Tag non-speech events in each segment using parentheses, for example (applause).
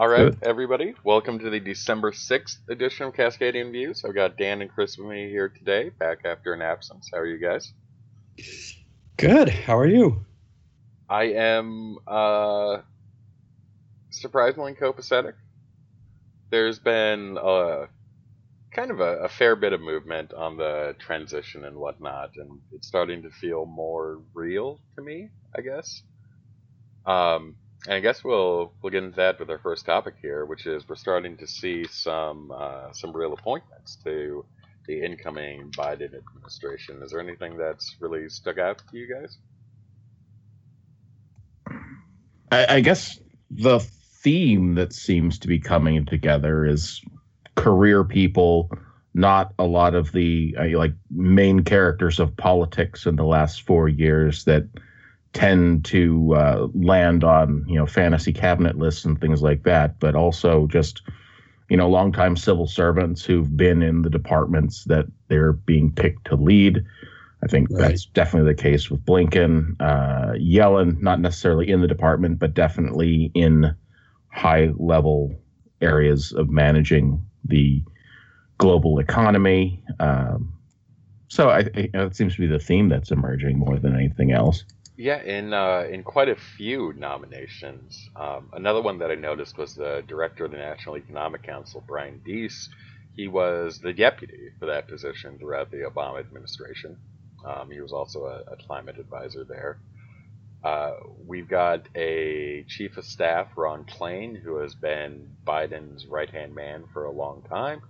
All right, everybody, welcome to the December 6th edition of Cascadian Views. I've got Dan and Chris with me here today, back after an absence. How are you guys? Good. How are you? I am uh, surprisingly copacetic. There's been a, kind of a, a fair bit of movement on the transition and whatnot, and it's starting to feel more real to me, I guess. Um, and I guess we'll we'll get into that with our first topic here, which is we're starting to see some uh, some real appointments to the incoming Biden administration. Is there anything that's really stuck out to you guys? I, I guess the theme that seems to be coming together is career people, not a lot of the uh, like main characters of politics in the last four years that tend to uh, land on you know fantasy cabinet lists and things like that, but also just you know longtime civil servants who've been in the departments that they're being picked to lead. I think right. that's definitely the case with Blinken, uh, Yellen, not necessarily in the department, but definitely in high level areas of managing the global economy. Um, so I, I, it seems to be the theme that's emerging more than anything else. Yeah, in uh, in quite a few nominations. Um, another one that I noticed was the director of the National Economic Council, Brian Deese. He was the deputy for that position throughout the Obama administration. Um, he was also a, a climate advisor there. Uh, we've got a chief of staff, Ron Klain, who has been Biden's right hand man for a long time.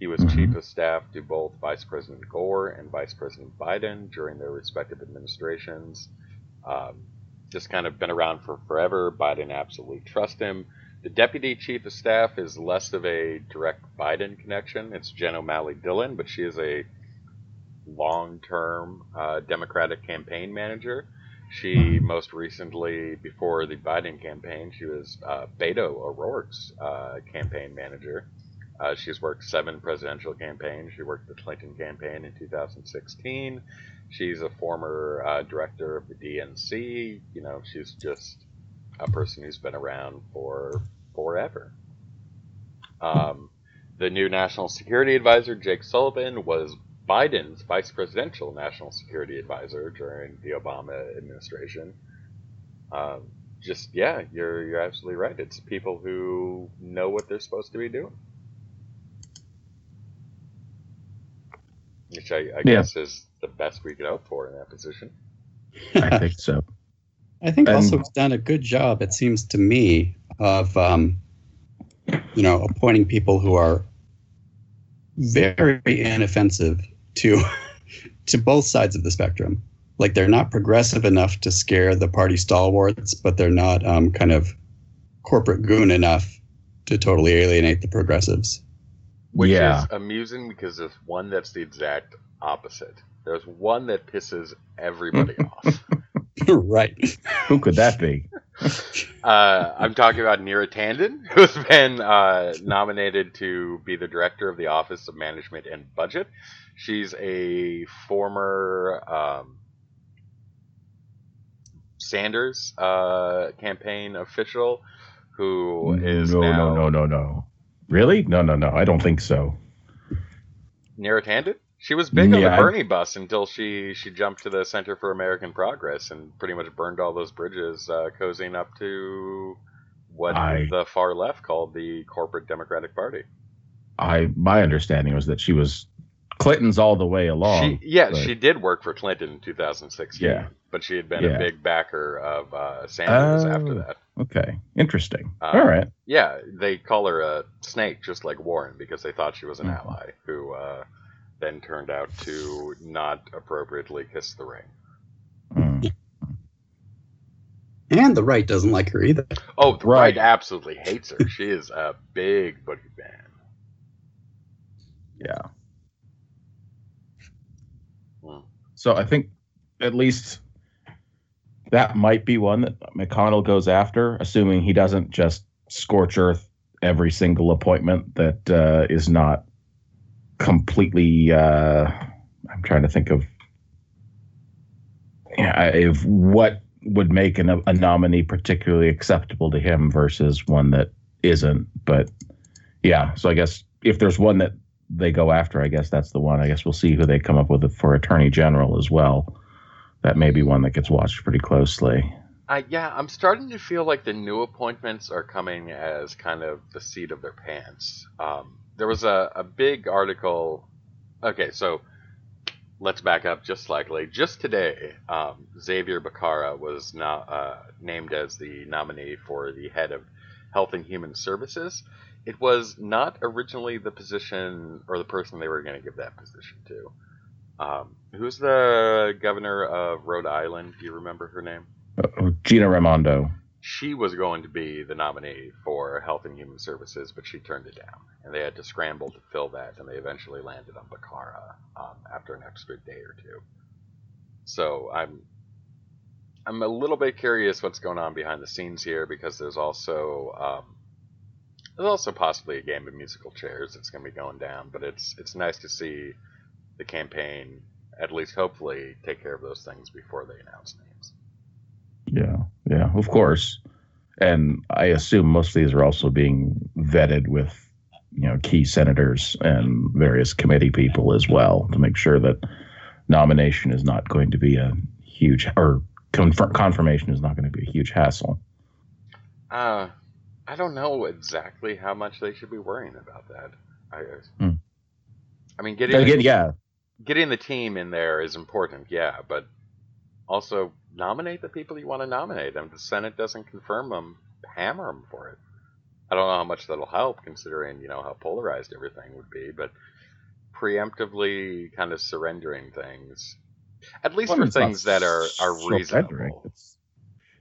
He was mm-hmm. chief of staff to both Vice President Gore and Vice President Biden during their respective administrations. Um, just kind of been around for forever. Biden absolutely trusts him. The deputy chief of staff is less of a direct Biden connection. It's Jen O'Malley Dillon, but she is a long term uh, Democratic campaign manager. She most recently, before the Biden campaign, she was uh, Beto O'Rourke's uh, campaign manager. Uh, she's worked seven presidential campaigns. She worked the Clinton campaign in 2016. She's a former uh, director of the DNC. You know, she's just a person who's been around for forever. Um, the new national security advisor, Jake Sullivan, was Biden's vice presidential national security advisor during the Obama administration. Um, just yeah, you're you're absolutely right. It's people who know what they're supposed to be doing, which I, I yeah. guess is the best we could hope for in that position. I think so. I think and, also it's done a good job. It seems to me of um, you know appointing people who are very inoffensive to (laughs) to both sides of the spectrum. Like they're not progressive enough to scare the party stalwarts, but they're not um, kind of corporate goon enough to totally alienate the progressives. Which yeah. is amusing because there's one that's the exact opposite. There's one that pisses everybody (laughs) off. right. Who could that be? uh, I'm talking about Neera Tanden, (laughs) who's been uh, nominated to be the director of the Office of Management and Budget. She's a former um, Sanders uh, campaign official who is no, now... no, no, no, no. Really? No, no, no. I don't think so. Neera Tanden? She was big yeah, on the Bernie I... bus until she she jumped to the Center for American Progress and pretty much burned all those bridges, uh, cozying up to what I... the far left called the corporate Democratic Party. I my understanding was that she was Clinton's all the way along. She, yeah, but, she did work for Clinton in 2016. Yeah, but she had been yeah. a big backer of uh, Sanders after that. Okay, interesting. Um, all right. Yeah, they call her a snake, just like Warren, because they thought she was an mm-hmm. ally who uh, then turned out to not appropriately kiss the ring. Mm. And the right doesn't like her either. Oh, the right, right absolutely hates her. she is a big boogie fan. Yeah. So I think at least that might be one that McConnell goes after, assuming he doesn't just scorch earth every single appointment that uh, is not completely. Uh, I'm trying to think of yeah, if what would make an, a nominee particularly acceptable to him versus one that isn't. But yeah, so I guess if there's one that they go after, I guess that's the one. I guess we'll see who they come up with for attorney general as well. That may be one that gets watched pretty closely. Uh, yeah, I'm starting to feel like the new appointments are coming as kind of the seat of their pants. Um, there was a, a big article. Okay, so let's back up just slightly. Just today, um, Xavier Becerra was uh, named as the nominee for the head of Health and Human Services. It was not originally the position or the person they were going to give that position to. Um, who's the governor of Rhode Island? Do you remember her name? Uh, Gina Raimondo. She was going to be the nominee for Health and Human Services, but she turned it down, and they had to scramble to fill that, and they eventually landed on Becerra um, after an extra day or two. So I'm I'm a little bit curious what's going on behind the scenes here because there's also um, there's also possibly a game of musical chairs that's going to be going down, but it's it's nice to see the campaign at least hopefully take care of those things before they announce names. Yeah, yeah, of course. And I assume most of these are also being vetted with, you know, key senators and various committee people as well to make sure that nomination is not going to be a huge or confirm, confirmation is not going to be a huge hassle. Uh, I don't know exactly how much they should be worrying about that. I, Hmm. I mean, getting Again, yeah, getting the team in there is important, yeah, but also nominate the people you want to nominate. And if the Senate doesn't confirm them, hammer them for it. I don't know how much that'll help, considering you know how polarized everything would be, but preemptively kind of surrendering things, at least Well, for things that are are reasonable.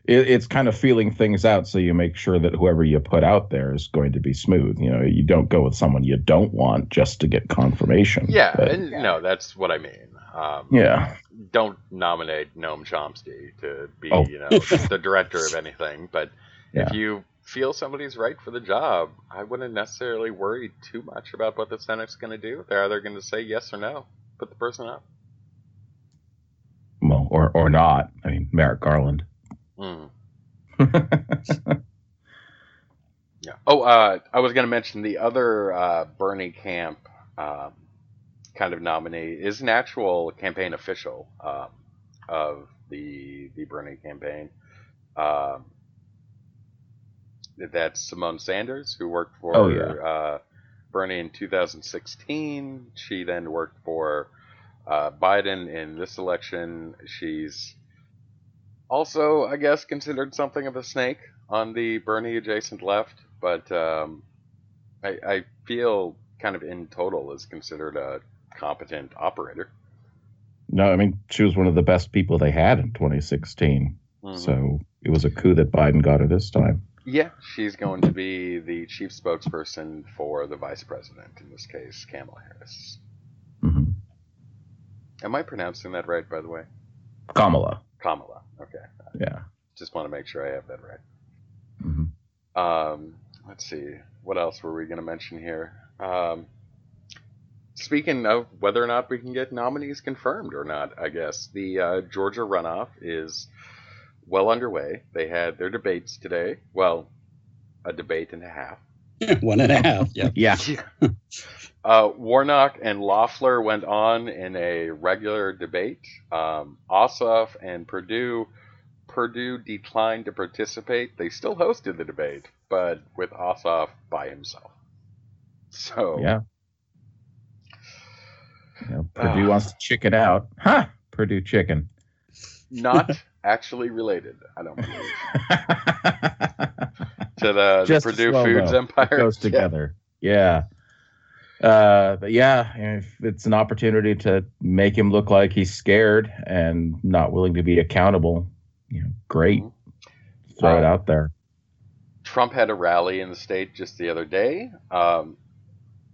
It's, it, it's kind of feeling things out so you make sure that whoever you put out there is going to be smooth. You know, you don't go with someone you don't want just to get confirmation. Yeah, But, and no, that's what I mean. Um, yeah. don't nominate Noam Chomsky to be, Oh. you know, (laughs) the director of anything. But if you feel somebody's right for the job, I wouldn't necessarily worry too much about what the Senate's going to do. They're either going to say yes or no. Put the person up. Well, or or not. I mean, Merrick Garland. Hmm. (laughs) Yeah. Oh, uh, I was going to mention the other uh, Bernie Camp um, kind of nominee is an actual campaign official um, of the the Bernie campaign. Um, that's Symone Sanders, who worked for Oh, yeah. uh, Bernie in 2016. She then worked for uh, Biden in this election. She's also, I guess, considered something of a snake on the Bernie adjacent left, but um, I, I feel kind of in total is considered a competent operator. no, I mean, she was one of the best people they had in 2016. Mhm. So it was a coup that Biden got her this time. yeah, she's going to be the chief spokesperson for the vice president, in this case, Kamala Harris. hmm Am I pronouncing that right, by the way? Kamala. Kamala. Okay. Yeah. Just want to make sure I have that right. hmm Um, let's see. What else were we going to mention here? Um, speaking of whether or not we can get nominees confirmed or not, I guess the uh, Georgia runoff is well underway. They had their debates today. Well, a debate and a half. (laughs) One and a (laughs) half. Yeah. Yeah. (laughs) Uh, Warnock and Loeffler went on in a regular debate. Um, Ossoff and Perdue, Perdue declined to participate. They still hosted the debate, but with Ossoff by himself. So Yeah. You know, Perdue Ah. wants to chicken out. Huh. Perdue chicken. not actually related, I don't believe, to the, the as Perdue Foods empire. It goes (laughs) together. Yeah. Uh, but yeah, if it's an opportunity to make him look like he's scared and not willing to be accountable, you know, great. Mhm. Throw it Uh, out there. Trump had a rally in the state just the other day um,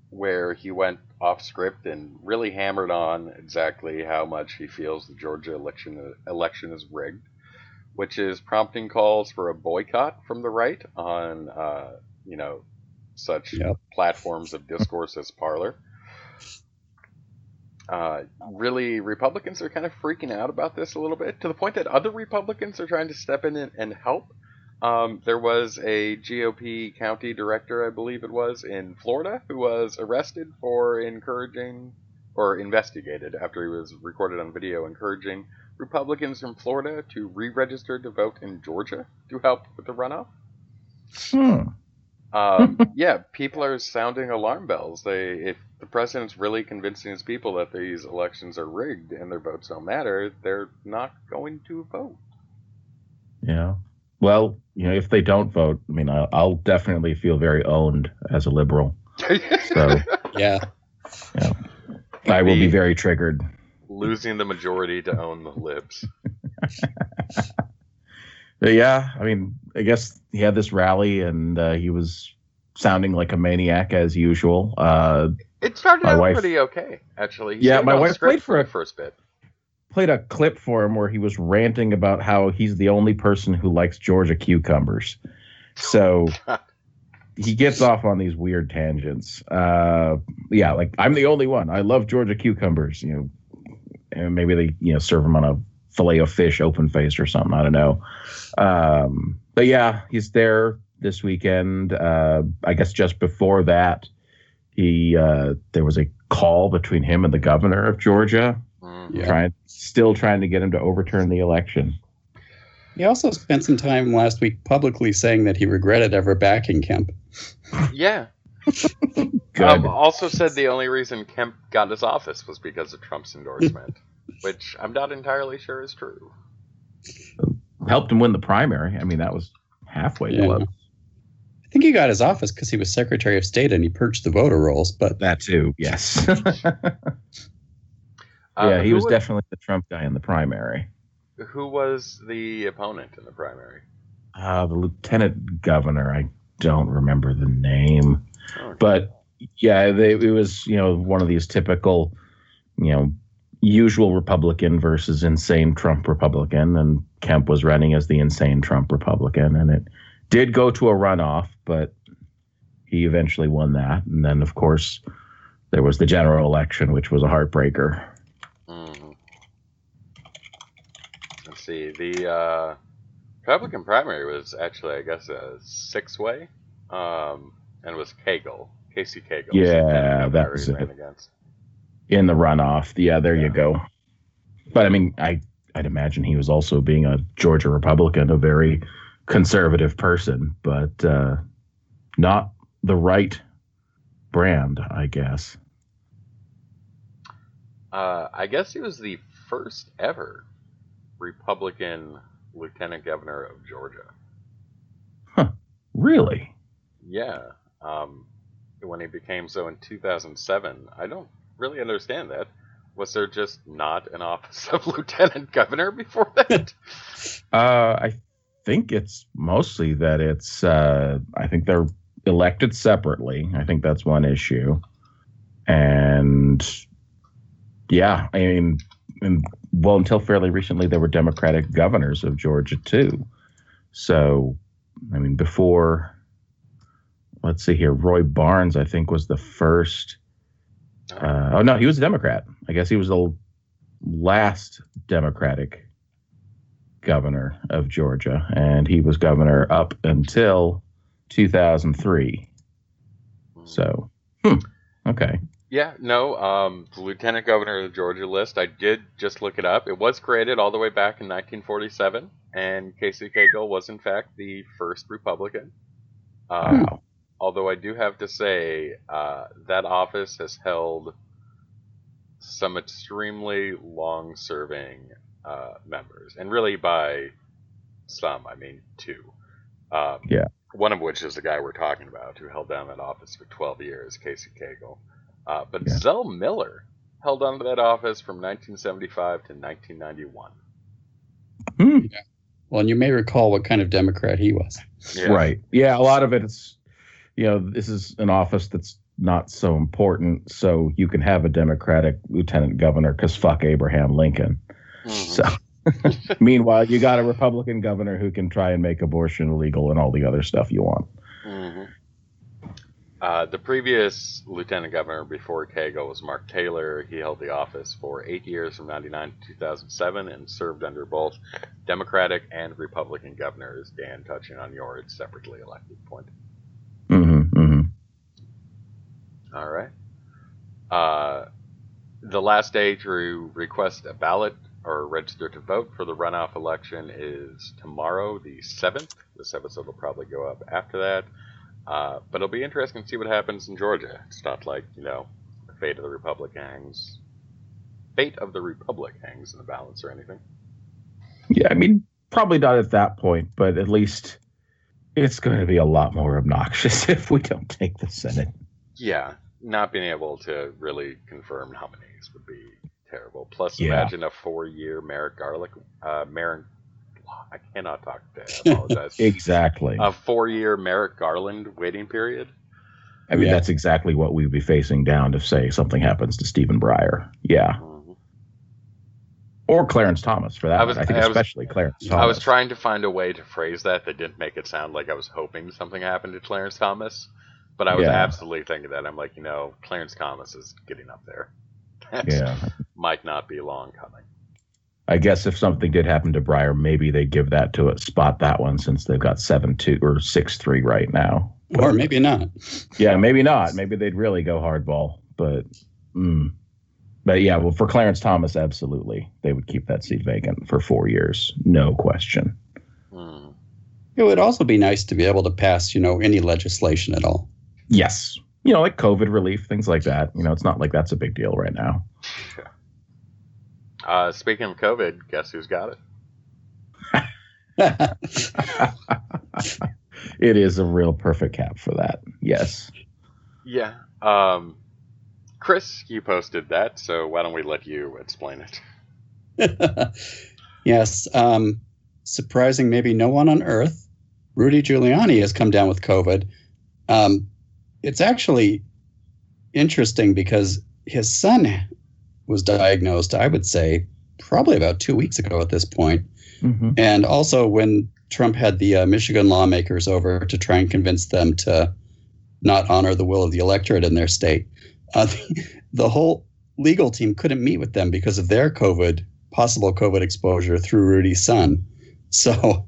where he went off script and really hammered on exactly how much he feels the Georgia election election is rigged, which is prompting calls for a boycott from the right on uh, you know such Yep. platforms of discourse as Parler. Uh, really, Republicans are kind of freaking out about this a little bit to the point that other Republicans are trying to step in and, and help. Um, there was a GOP county director, I believe it was, in Florida, who was arrested for encouraging or investigated after he was recorded on video encouraging Republicans from Florida to re-register to vote in Georgia to help with the runoff. Hmm. Um, (laughs) yeah, people are sounding alarm bells. They, if the president's really convincing his people that these elections are rigged and their votes don't matter, they're not going to vote. Yeah. Well, you know, if they don't vote, I mean, I'll, I'll definitely feel very owned as a liberal. (laughs) So Yeah. I will be very triggered. Losing the majority to own the libs. (laughs) Yeah, I mean, I guess he had this rally and uh, he was sounding like a maniac as usual. Uh, It started out wife- pretty okay, actually. He Yeah, my wife played for a- first bit. played a clip for him where he was ranting about how he's the only person who likes Georgia cucumbers. (laughs) So he gets off on these weird tangents. Uh, yeah, like I'm the only one. I love Georgia cucumbers. You know, maybe they you know serve him on a fillet of fish, open faced or something. I don't know. Um, but yeah, he's there this weekend. Uh, I guess just before that, he uh, there was a call between him and the governor of Georgia Mm. Yeah. trying still trying to get him to overturn the election. He also spent some time last week publicly saying that he regretted ever backing Kemp. Yeah. Good. Um, also said the only reason Kemp got his office was because of Trump's endorsement, (laughs) which I'm not entirely sure is true. Helped him win the primary. I mean, that was halfway Yeah. close. I think he got his office because he was Secretary of State and he purged the voter rolls. But That too, yes. (laughs) Uh, yeah, he who was wa- definitely the Trump guy in the primary. Who was the opponent in the primary? Uh, the lieutenant governor, I don't remember the name, Oh, but yeah, they, it was you know one of these typical, you know, usual Republican versus insane Trump Republican, and Kemp was running as the insane Trump Republican, and it did go to a runoff, but he eventually won that, and then of course there was the general election, which was a heartbreaker. mhm. Let's see. The uh, Republican primary was actually, I guess, a six-way, um, and it was Cagle, Casey Cagle. Yeah, that was it. Against. in the runoff. Yeah, there Yeah. you go. But I mean, I I'd imagine he was also being a Georgia Republican, a very conservative person, but uh, not the right brand, I guess. Uh, I guess he was the first ever Republican lieutenant governor of Georgia. Really? Yeah. Um, when he became so in 2007, I don't really understand that. Was there just not an office of (laughs) lieutenant governor before that? (laughs) Uh, I think it's mostly that it's. Uh, I think they're elected separately. I think that's one issue, and yeah, I mean, and, well, until fairly recently, there were Democratic governors of Georgia too. So, I mean, before, let's see here, Roy Barnes, I think, was the first. Uh, oh no, he was a Democrat. I guess he was the last Democratic governor of Georgia, and he was governor up until 2003. So, hmm, okay, Yeah, no. Um, the lieutenant governor of the Georgia list, I did just look it up. It was created all the way back in 1947, and Casey Cagle was, in fact, the first Republican. Um, wow, Although I do have to say, uh, that office has held some extremely long serving uh, members. And really, by some, I mean two. Um, Yeah. One of which is the guy we're talking about, who held down that office for 12 years, Casey Cagle. Uh, but Yeah. Zell Miller held on to that office from 1975 to 1991. Hmm, well, and you may recall what kind of Democrat he was. Yeah. right, yeah, a lot of it's, you know, this is an office that's not so important, so you can have a Democratic lieutenant governor because fuck Abraham Lincoln. Mhm. So, (laughs) meanwhile, you got a Republican governor who can try and make abortion illegal and all the other stuff you want. Mhm. Uh, the previous lieutenant governor before Cagle was Mark Taylor. He held the office for eight years from 99 to 2007 and served under both Democratic and Republican governors. Dan, touching on your separately elected point. Mm-hmm, mm-hmm. All right. Uh, the last day to request a ballot or register to vote for the runoff election is tomorrow, the 7th. This episode will probably go up after that. Uh, but it'll be interesting to see what happens in Georgia. It's not like, you know, the fate of the Republic hangs. Fate of the Republic hangs in the balance or anything. Yeah, I mean, probably not at that point, but at least it's going to be a lot more obnoxious (laughs) if we don't take the Senate. Yeah, not being able to really confirm nominees would be terrible. Plus, Yeah. imagine a four-year Merrick Garlick, uh, Merrick. I cannot talk today. I apologize. (laughs) Exactly. a four-year Merrick Garland waiting period. I mean, Yeah. that's exactly what we'd be facing down if, say, something happens to Stephen Breyer. Yeah. Mhm. Or Clarence Thomas, for that I I was- I think I was- especially Clarence Thomas. I was trying to find a way to phrase that that didn't make it sound like I was hoping something happened to Clarence Thomas, but I was Yeah. absolutely thinking that. I'm like, you know, Clarence Thomas is getting up there. That's- (laughs) Yeah. might not be long coming. I guess if something did happen to Breyer, maybe they give that to it, spot that one since they've got 7 2 or 6 3 right now. Or maybe not. Yeah, maybe not. Maybe they'd really go hardball. But, mm. But yeah, well, for Clarence Thomas, absolutely. They would keep that seat vacant for four years. No question. Hmm. It would also be nice to be able to pass, you know, any legislation at all. Yes. You know, like COVID relief, things like that. You know, it's not like that's a big deal right now. Uh, speaking of COVID, guess who's got it? (laughs) it is a real perfect cap for that. Yes. Yeah. Um, Chris, you posted that, so why don't we let you explain it? (laughs) yes. Um, surprising, maybe no one on Earth. Rudy Giuliani has come down with COVID. Um, it's actually interesting because his son was diagnosed, I would say, probably about two weeks ago at this point. Mm-hmm. And also, when Trump had the uh, Michigan lawmakers over to try and convince them to not honor the will of the electorate in their state, uh, (laughs) the, the whole legal team couldn't meet with them because of their COVID, possible COVID exposure through Rudy's son. So,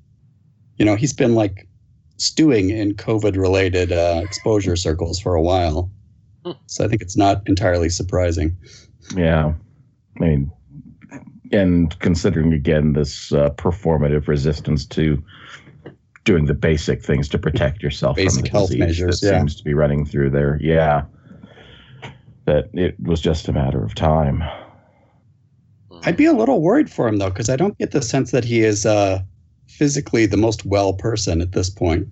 (laughs) you know, he's been like stewing in COVID related uh, exposure circles for a while. Hmm. So I think it's not entirely surprising. Yeah. I mean, and considering again this uh, performative resistance to doing the basic things to protect yourself Basic from the health disease measures, that yeah. seems to be running through there. Yeah. That it was just a matter of time. I'd be a little worried for him though, because I don't get the sense that he is uh, physically the most well person at this point,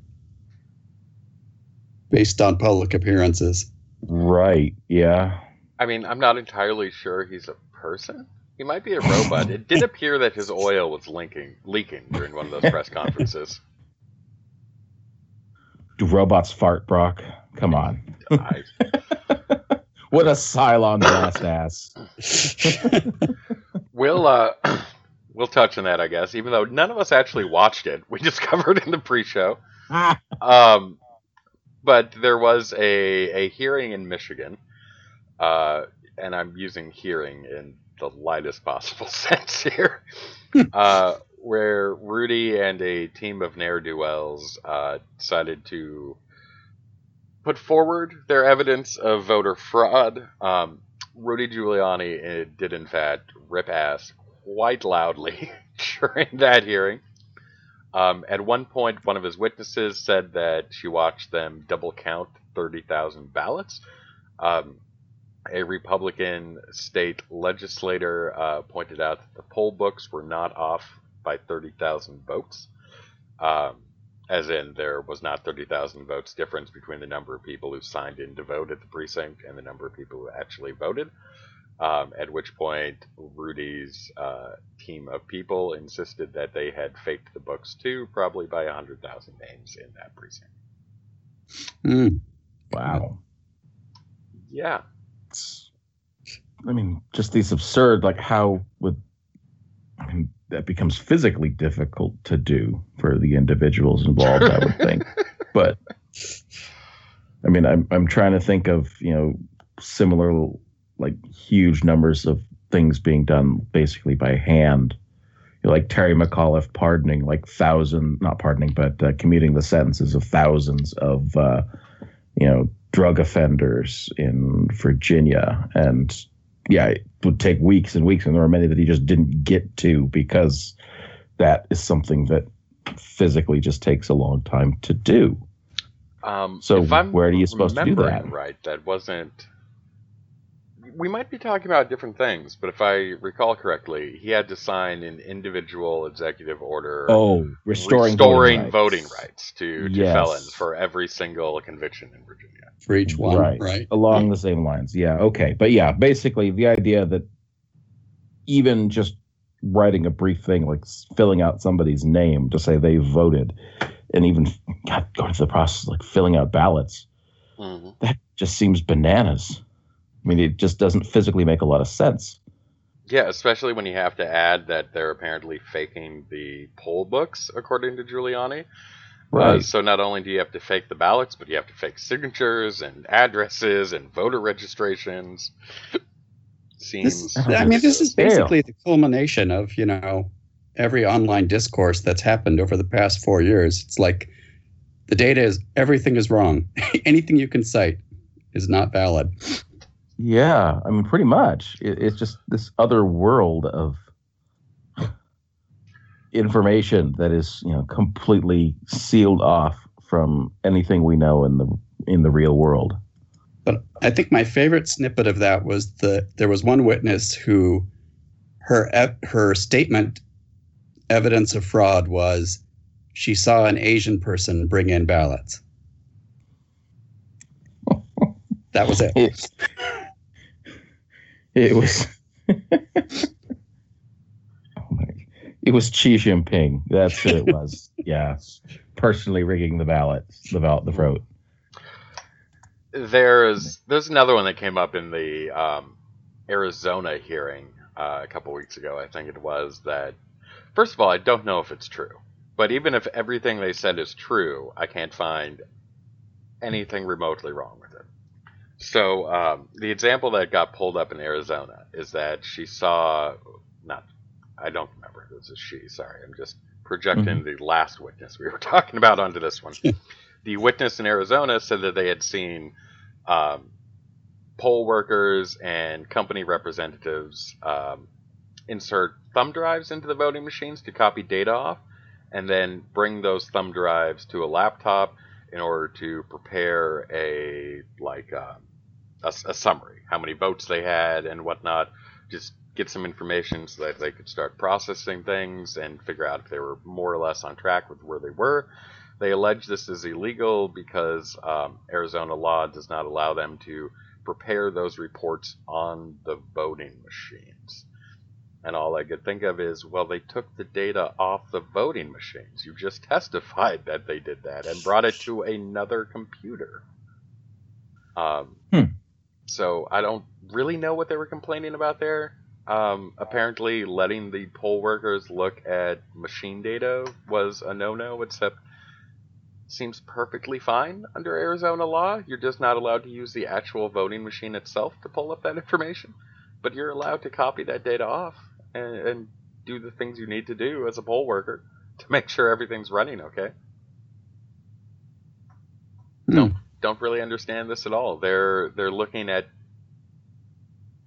based on public appearances. Right. Yeah. I mean, I'm not entirely sure he's a person. He might be a robot. It did (laughs) appear that his oil was leaking, leaking during one of those press conferences. Do robots fart, Brock? Come on. I, What a Cylon blast ass. (laughs) we'll uh, (clears throat) we'll touch on that, I guess. Even though none of us actually watched it, we just (laughs) covered in the pre-show. (laughs) Um, but there was a a hearing in Michigan, uh, and I'm using hearing in the lightest possible sense here, uh, where Rudy and a team of ne'er do wells uh, decided to put forward their evidence of voter fraud. Um, Rudy Giuliani uh, did, in fact, rip ass quite loudly (laughs) during that hearing. Um, at one point, one of his witnesses said that she watched them double count 30,000 ballots. Um, a Republican state legislator uh, pointed out that the poll books were not off by 30,000 votes. Um, as in, there was not 30,000 votes difference between the number of people who signed in to vote at the precinct and the number of people who actually voted. Um, at which point, Rudy's uh, team of people insisted that they had faked the books too, probably by 100,000 names in that precinct. Mm. Wow. Yeah. It's- I mean, just these absurd, like how would I mean, that becomes physically difficult to do for the individuals involved, I would think. (laughs) But I mean, I'm I'm trying to think of you know similar like huge numbers of things being done basically by hand. You know, like Terry McAuliffe pardoning like thousand, not pardoning, but uh, commuting the sentences of thousands of uh, you know drug offenders in Virginia, and yeah, it would take weeks and weeks, and there were many that he just didn't get to because that is something that physically just takes a long time to do. Um, So where are you supposed to do that? Right, that wasn't. We might be talking about different things, but if I recall correctly, he had to sign an individual executive order Oh, restoring, restoring voting voting rights. rights, to, to Yes. felons for every single conviction in Virginia. for each one, right, right? along the same lines. Yeah, okay, but yeah, basically the idea that even just writing a brief thing like filling out somebody's name to say they voted, and even God, going through the process like filling out ballots, Mhm. that just seems bananas. I mean, it just doesn't physically make a lot of sense. Yeah, especially when you have to add that they're apparently faking the poll books, according to Giuliani. Uh, so not only do you have to fake the ballots, but you have to fake signatures and addresses and voter registrations. (laughs) Seems. This, I mean, this is basically the culmination of you know every online discourse that's happened over the past four years. It's like the data is everything is wrong. (laughs) Anything you can cite is not valid. Yeah, I mean, pretty much. It, it's just this other world of information that is, you know, completely sealed off from anything we know in the in the real world. But I think my favorite snippet of that was the there was one witness who her her statement evidence of fraud was she saw an Asian person bring in ballots. (laughs) That was it. It, was. it was Xi Jinping. That's who it was. yeah, personally rigging the ballots, the ballot, the vote. There's there's another one that came up in the um, Arizona hearing uh, a couple weeks ago. I think it was that. First of all, I don't know if it's true, but even if everything they said is true, I can't find anything remotely wrong with it. So um, the example that got pulled up in Arizona is that she saw not. I don't remember it was a she. Sorry, I'm just projecting the last witness we were (laughs) talking about onto this one. the witness in Arizona said that they had seen um, poll workers and company representatives um, insert thumb drives into the voting machines to copy data off, and then bring those thumb drives to a laptop in order to prepare a like um, a, a summary, how many votes they had and whatnot. Just get some information so that they could start processing things and figure out if they were more or less on track with where they were. They allege this is illegal because um, Arizona law does not allow them to prepare those reports on the voting machines. And all I could think of is, well, they took the data off the voting machines. You just (laughs) testified that they did that and brought it to another computer. Um, Hmm. So I don't really know what they were complaining about there. Um, apparently, letting the poll workers look at machine data was a no-no, except seems perfectly fine under Arizona law. You're just not allowed to use the actual voting machine itself to pull up that information, but you're allowed to copy that data off and, and do the things you need to do as a poll worker to make sure everything's running okay. Don't don't really understand this at all. They're they're looking at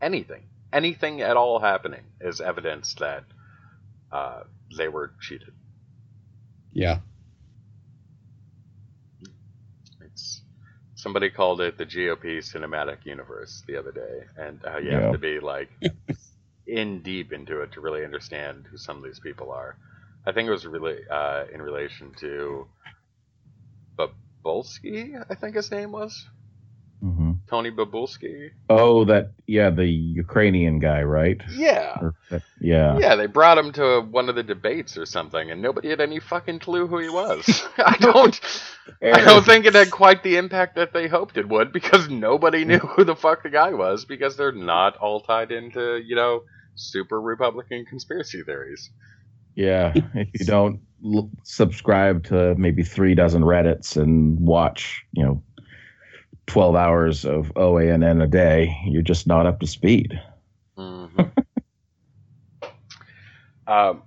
anything, anything at all happening is evidence that uh, they were cheated. Yeah. It's somebody called it the GOP cinematic universe the other day, and how you Yeah. have to be like (laughs) in deep into it to really understand who some of these people are. I think it was really uh, in relation to Babulski, I think his name was hmm Tony Babulski. Oh, that yeah, the Ukrainian guy, right? Yeah. Or yeah. Yeah, they brought him to one of the debates or something, and nobody had any fucking clue who he was. (laughs) I don't, I don't think it had quite the impact that they hoped it would because nobody knew who the fuck the guy was because they're not all tied into you know super Republican conspiracy theories. Yeah, if you don't l- subscribe to maybe three dozen Reddits and watch, you know, 12 hours of OANN a day, you're just not up to speed. Mm-hmm. (laughs) um,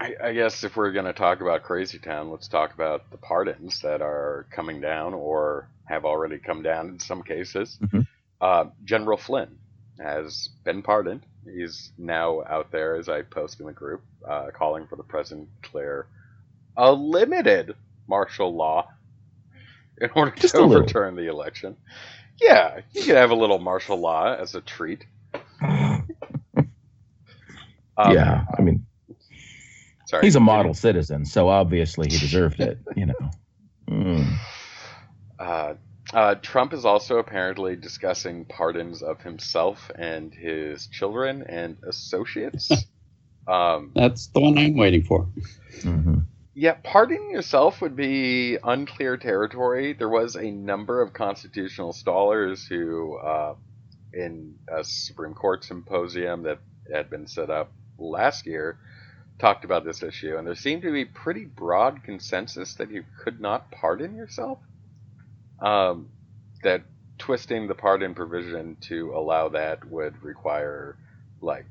I, I, guess if we're going to talk about Crazy Town, let's talk about the pardons that are coming down or have already come down in some cases. Mm-hmm. Uh, General Flynn has been pardoned. He's now out there, as I post in the group, uh, calling for the president to declare a limited martial law in order Just to overturn the election. Yeah, you could have a little martial law as a treat. (laughs) Um, yeah, I mean, sorry, he's a model citizen, so obviously he deserved it. You know. (laughs) Mm. Uh, uh, Trump is also apparently discussing pardons of himself and his children and associates. (laughs) um, That's the one I'm waiting for. Mm-hmm. Yeah, pardoning yourself would be unclear territory. There was a number of constitutional scholars who, uh, in a Supreme Court symposium that had been set up last year, talked about this issue, and there seemed to be pretty broad consensus that you could not pardon yourself. Um, that twisting the pardon provision to allow that would require, like,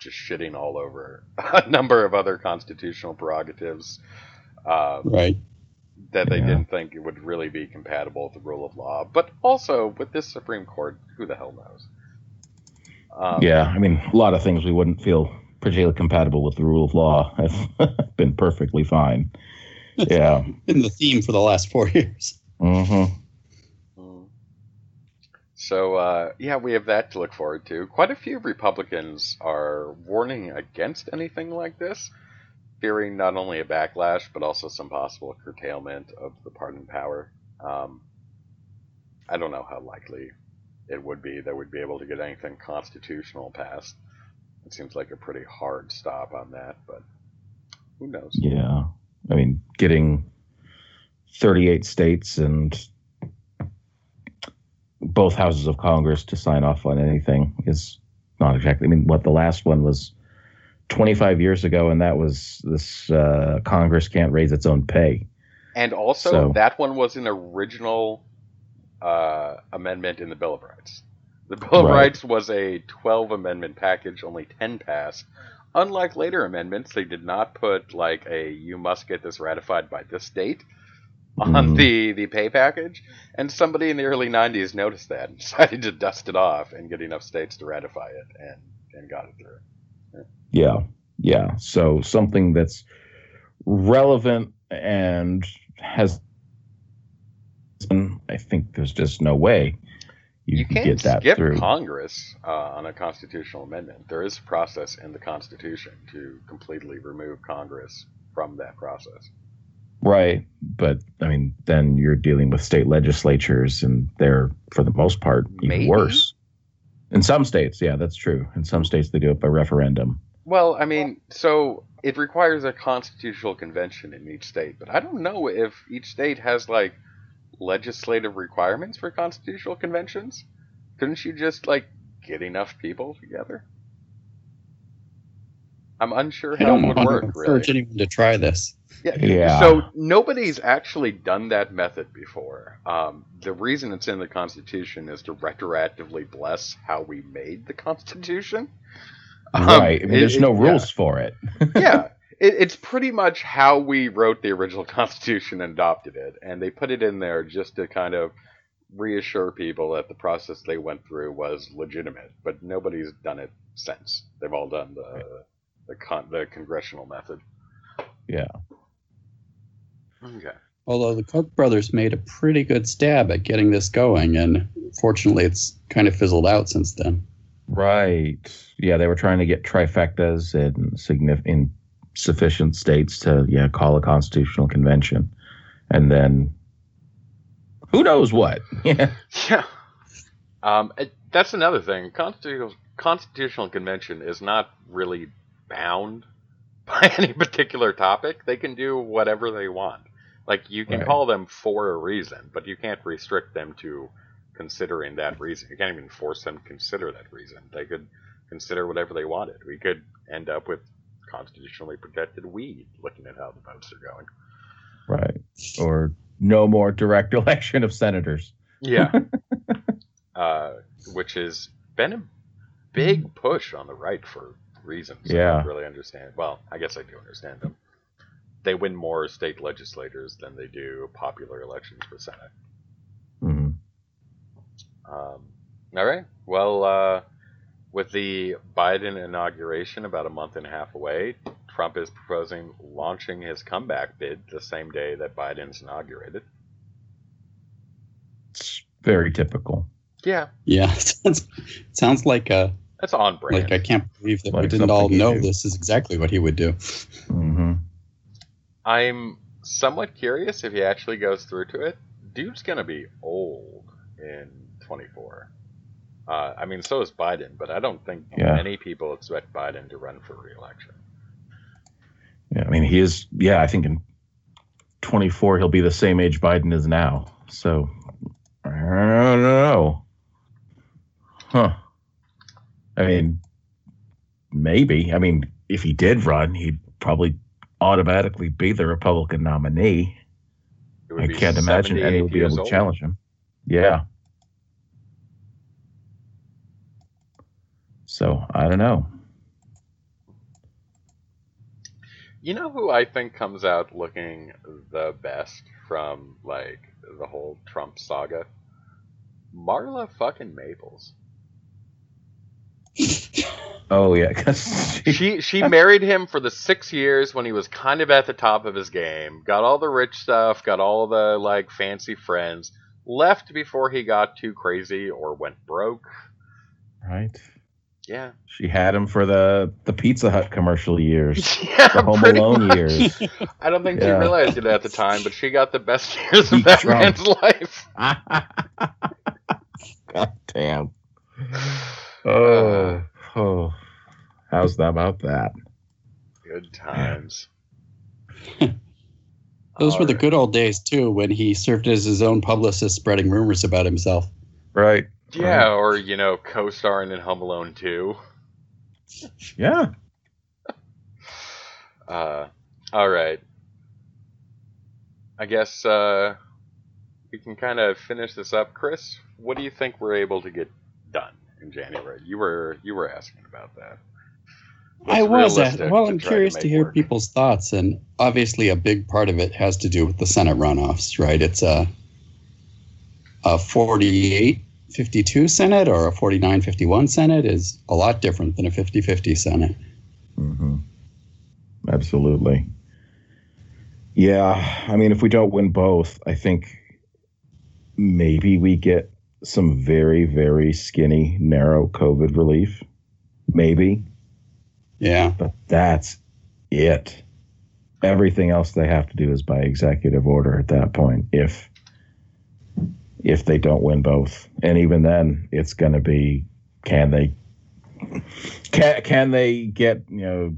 just shitting all over (laughs) a number of other constitutional prerogatives. Um, right. That they yeah. didn't think it would really be compatible with the rule of law. But also, with this Supreme Court, who the hell knows? Um, yeah, I mean, a lot of things we wouldn't feel particularly compatible with the rule of law (laughs) have been perfectly fine. (laughs) Yeah. Been the theme for the last four years. Mm-hmm. So uh, yeah, we have that to look forward to. Quite a few Republicans are warning against anything like this, fearing not only a backlash but also some possible curtailment of the pardon power. Um, I don't know how likely it would be that we'd be able to get anything constitutional passed. It seems like a pretty hard stop on that, but who knows? Yeah, I mean, getting 38 states and both houses of Congress to sign off on anything is not exactly. I mean, what the last one was 25 years ago, and that was this uh, Congress can't raise its own pay. And also, so, that one was an original uh, amendment in the Bill of Rights. The Bill of right. Rights was a 12 amendment package, only 10 passed. Unlike later amendments, they did not put like a "you must get this ratified by this date." On mm. the the pay package, and somebody in the early '90s noticed that and (laughs) decided to dust it off and get enough states to ratify it, and and got it through. Yeah, yeah. So something that's relevant and has I think there's just no way you, you can get that skip through. Congress uh, on a constitutional amendment. There is a process in the Constitution to completely remove Congress from that process. Right. But I mean, then you're dealing with state legislatures, and they're, for the most part, even Maybe. worse. In some states, yeah, that's true. In some states, they do it by referendum. Well, I mean, so it requires a constitutional convention in each state, but I don't know if each state has like legislative requirements for constitutional conventions. Couldn't you just like get enough people together? I'm unsure how it would work. Encourage really. anyone to try this. Yeah. yeah. So nobody's actually done that method before. Um, the reason it's in the Constitution is to retroactively bless how we made the Constitution. Um, right. I mean, there's it, no rules yeah. for it. (laughs) yeah. It, it's pretty much how we wrote the original (laughs) Constitution and adopted it, and they put it in there just to kind of reassure people that the process they went through was legitimate. But nobody's done it since. They've all done the the, con- the congressional method. Yeah. Okay. Although the Koch brothers made a pretty good stab at getting this going, and fortunately, it's kind of fizzled out since then. Right. Yeah, they were trying to get trifectas in significant sufficient states to yeah call a constitutional convention, and then who knows what? (laughs) Yeah. Yeah. Um, it, that's another thing. Constitutional constitutional convention is not really bound (laughs) by any particular topic. They can do whatever they want. Like you can right. call them for a reason, but you can't restrict them to considering that reason. You can't even force them to consider that reason. They could consider whatever they wanted. We could end up with constitutionally protected weed, looking at how the votes are going. Right. Or no more direct (laughs) election of senators. Yeah. (laughs) uh, which has been a big push on the right for reasons Yeah. I don't really understand. Well, I guess I do understand them. They win more state legislators than they do popular elections for Senate. Mhm. Um, all right. Well, uh, with the Biden inauguration about a month and a half away, Trump is proposing launching his comeback bid the same day that Biden's inaugurated. It's very typical. Yeah, Yeah, (laughs) sounds, sounds like a that's on brand. like I can't believe that we didn't all know this is exactly what he would do. hmm I'm somewhat curious if he actually goes through to it. Dude's gonna be old in 24. Uh, I mean, so is Biden, but I don't think Yeah. many people expect Biden to run for re-election. Yeah, I mean, he is. Yeah, I think in 24 he'll be the same age Biden is now. So I don't know. Huh. I mean, maybe. I mean, if he did run, he'd probably automatically be the Republican nominee. I can't imagine 78 any would be able to challenge him. Yeah. So I don't know. You know who I think comes out looking the best from like the whole Trump saga? Marla fucking Maples. (laughs) Oh yeah, because She she married him for the six years when he was kind of at the top of his game. Got all the rich stuff, got all the like fancy friends. Left before he got too crazy or went broke. right. Yeah, She had him for the the Pizza Hut commercial years, (laughs) yeah, the Home Alone much. years. I don't think she realized it at the time, but she got the best (laughs) years of He that Trump. man's life. God damn. (sighs) Oh, uh, oh. How's that about that? Good times. (laughs) Those were the good old days too, when he served as his own publicist, spreading rumors about himself. Right. Yeah, or you know, co-starring in Home Alone too. Yeah. (laughs) Uh, all right. I guess uh, we can kind of finish this up, Chris. What do you think we're able to get done in January? You were you were asking about that. I was at, well. I'm try curious to, make hear work? people's thoughts, and obviously a big part of it has to do with the Senate runoffs, right? It's a a 48-52 Senate or a 49-51 Senate is a lot different than a 50-50 Senate. hmm Absolutely. Yeah. I mean, if we don't win both, I think maybe we get some very, very skinny, narrow COVID relief. Maybe. Yeah, but that's it. Everything else they have to do is by executive order at that point. If if they don't win both, and even then, it's going to be can they can can they get you know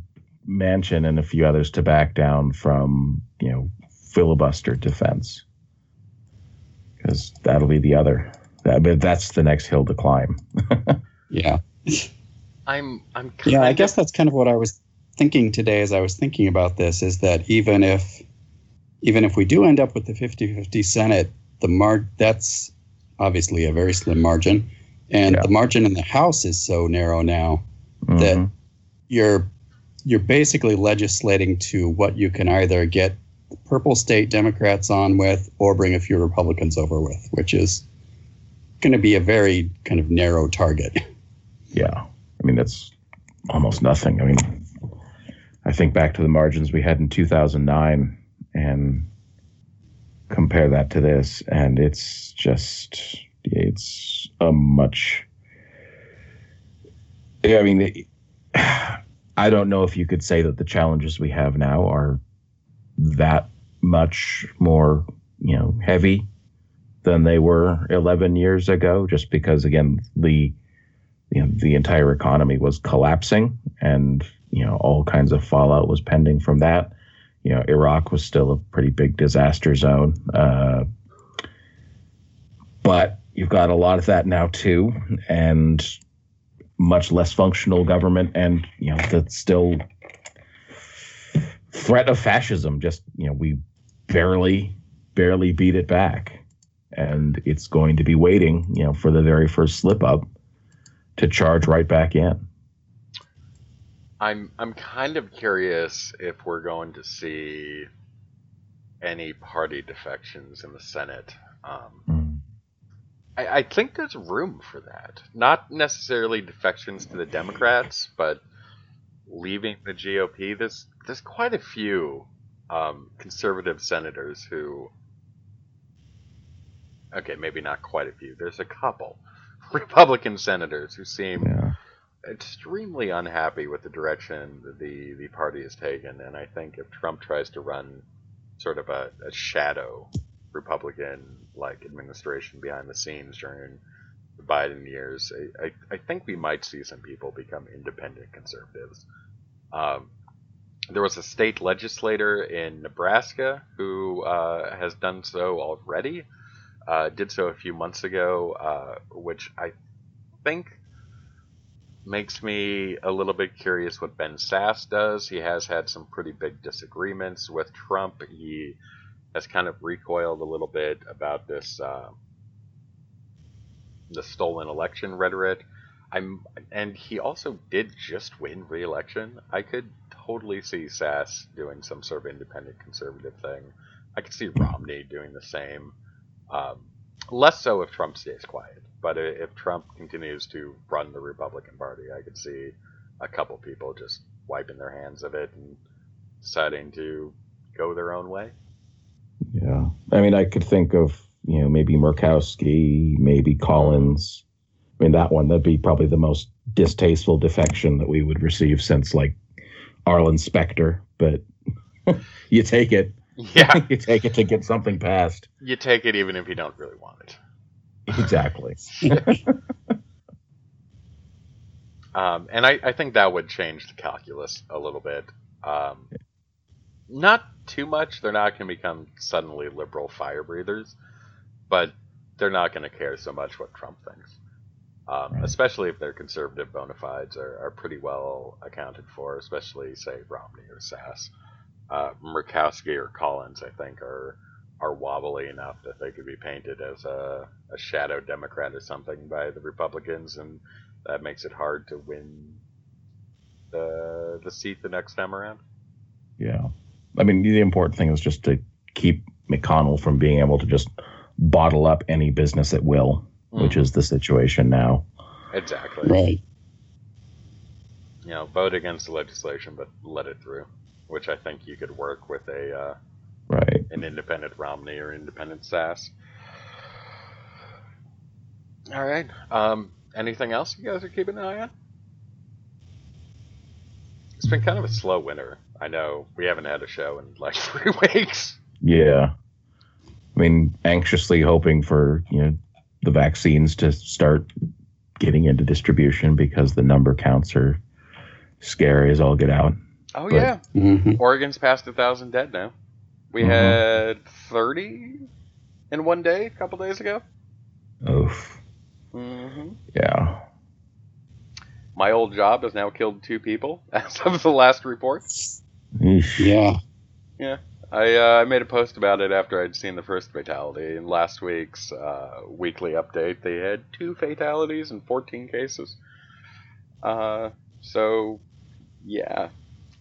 Manchin and a few others to back down from you know filibuster defense because that'll be the other. I mean, that's the next hill to climb. (laughs) yeah. I'm I'm Yeah, I guess that's kind of what I was thinking today as I was thinking about this is that even if even if we do end up with the 50-50 Senate, the mar that's obviously a very slim margin. And Yeah. the margin in the House is so narrow now that Mhm. you're you're basically legislating to what you can either get purple state Democrats on with or bring a few Republicans over with, which is going to be a very kind of narrow target. Yeah. I mean, that's almost nothing. I mean, I think back to the margins we had in 2009 and compare that to this, and it's just, it's a much. Yeah, I mean, (sighs) I don't know if you could say that the challenges we have now are that much more, you know, heavy than they were 11 years ago, just because, again, the you know, the entire economy was collapsing and you know all kinds of fallout was pending from that. You know iraq was still a pretty big disaster zone uh, but you've got a lot of that now too and much less functional government and you know the still threat of fascism. Just you know we barely barely beat it back and it's going to be waiting, you know, for the very first slip up to charge right back in. I'm I'm kind of curious if we're going to see any party defections in the Senate. Um, Mm. I, I think there's room for that. Not necessarily defections to the Democrats, but leaving the GOP. There's there's quite a few um, conservative senators who. Okay, maybe not quite a few. There's a couple (laughs) Republican senators who seem Yeah. extremely unhappy with the direction the the party has taken, and I think if Trump tries to run sort of a, a shadow Republican like administration behind the scenes during the Biden years, I, I, I think we might see some people become independent conservatives. Um, there was a state legislator in Nebraska who uh, has done so already. Uh, did so a few months ago, uh, which I think makes me a little bit curious what Ben Sasse does. He has had some pretty big disagreements with Trump. He has kind of recoiled a little bit about this uh, the stolen election rhetoric. I'm and he also did just win re-election. I could totally see Sasse doing some sort of independent conservative thing. I could see Romney doing the same. Um, less so if Trump stays quiet, but if Trump continues to run the Republican Party, I could see a couple people just wiping their hands of it and deciding to go their own way. Yeah. I mean, I could think of, you know, maybe Murkowski, maybe Collins. I mean, that one, that'd be probably the most distasteful defection that we would receive since like Arlen Specter. But (laughs) you take it. Yeah, (laughs) you take it to get something passed. you take it even if you don't really want it. Exactly. (laughs) Um, and I, I think that would change the calculus a little bit. Um, not too much. They're not going to become suddenly liberal fire breathers, but they're not going to care so much what Trump thinks. Um, Right. Especially if their conservative bona fides are, are pretty well accounted for, especially, say, Romney or Sasse. Uh, Murkowski or Collins, I think, are are wobbly enough that they could be painted as a, a shadow Democrat or something by the Republicans, and that makes it hard to win the the seat the next time around. Yeah. I mean, the important thing is just to keep McConnell from being able to just bottle up any business at will, which is the situation now. exactly. Right. You know, vote against the legislation, but let it through, which I think you could work with a uh, Right. an independent Romney or independent Sasse. All right. Um, anything else you guys are keeping an eye on? It's been kind of a slow winter. I know we haven't had a show in like (laughs) three weeks. Yeah. I mean, anxiously hoping for, you know, the vaccines to start getting into distribution because the number counts are scary as all get out. Oh But- yeah, hmm Oregon's past a thousand dead now. We Mhm. had thirty in one day a couple days ago. Oof. hmm Yeah. My old job has now killed two people (laughs) as of the last report. Yeah. Yeah. I uh, I made a post about it after I'd seen the first fatality. In last week's uh, weekly update, they had two fatalities and 14 cases. Uh, so, yeah,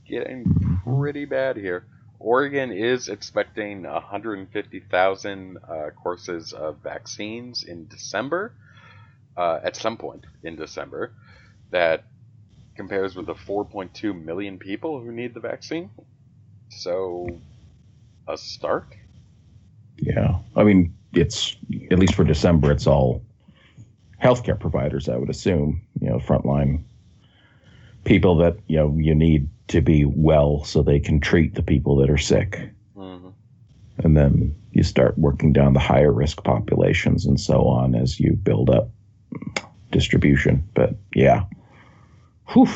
getting pretty bad here. Oregon is expecting 150,000 uh, courses of vaccines in December, uh, at some point in December. That compares with the 4.2 million people who need the vaccine. So, a start? Yeah. I mean, it's at least for December, it's all healthcare providers, I would assume, you know, frontline people that, you know, you need to be well so they can treat the people that are sick. hmm And then you start working down the higher risk populations and so on as you build up distribution. But yeah. Whew.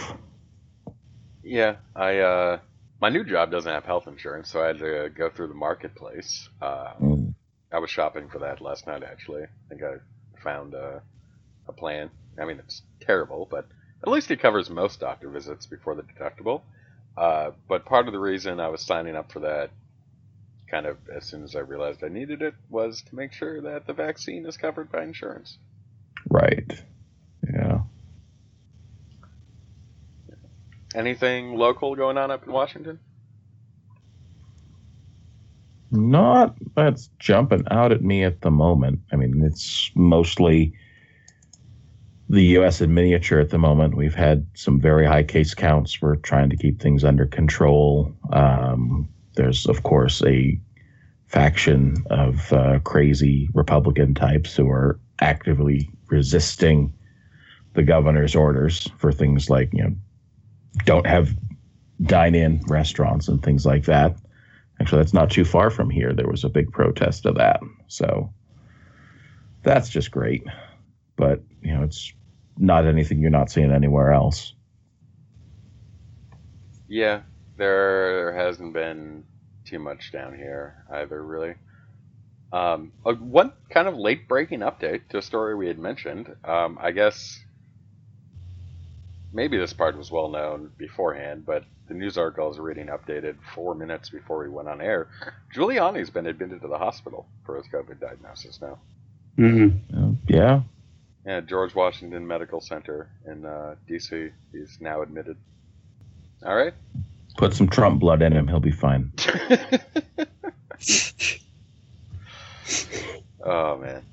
Yeah, I uh, my new job doesn't have health insurance, so I had to go through the marketplace. Uh, Mm. I was shopping for that last night. Actually, I think I found a, a plan. I mean, it's terrible, but at least it covers most doctor visits before the deductible. Uh, but part of the reason I was signing up for that kind of as soon as I realized I needed it was to make sure that the vaccine is covered by insurance. Right. Yeah. Anything local going on up in Washington? Not that's jumping out at me at the moment. I mean, it's mostly the U.S. in miniature at the moment. We've had some very high case counts. We're trying to keep things under control. Um, there's, of course, a faction of uh, crazy Republican types who are actively resisting the governor's orders for things like, you know, don't have dine in restaurants and things like that. Actually, that's not too far from here. There was a big protest of that. So that's just great. But, you know, it's not anything you're not seeing anywhere else. Yeah, there hasn't been too much down here either, really. Um, uh, one kind of late breaking update to a story we had mentioned. Um, I guess maybe this part was well known beforehand, but the news article I was reading updated four minutes before we went on air. Giuliani's been admitted to the hospital for his COVID diagnosis now. Mm-hmm. Yeah. Yeah, George Washington Medical Center in uh, D.C. He's now admitted. All right. Put some Trump blood in him. He'll be fine. (laughs) (laughs) oh, man.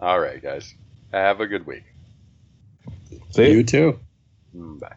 All right, guys. Have a good week. See? You too. Mm, Bye.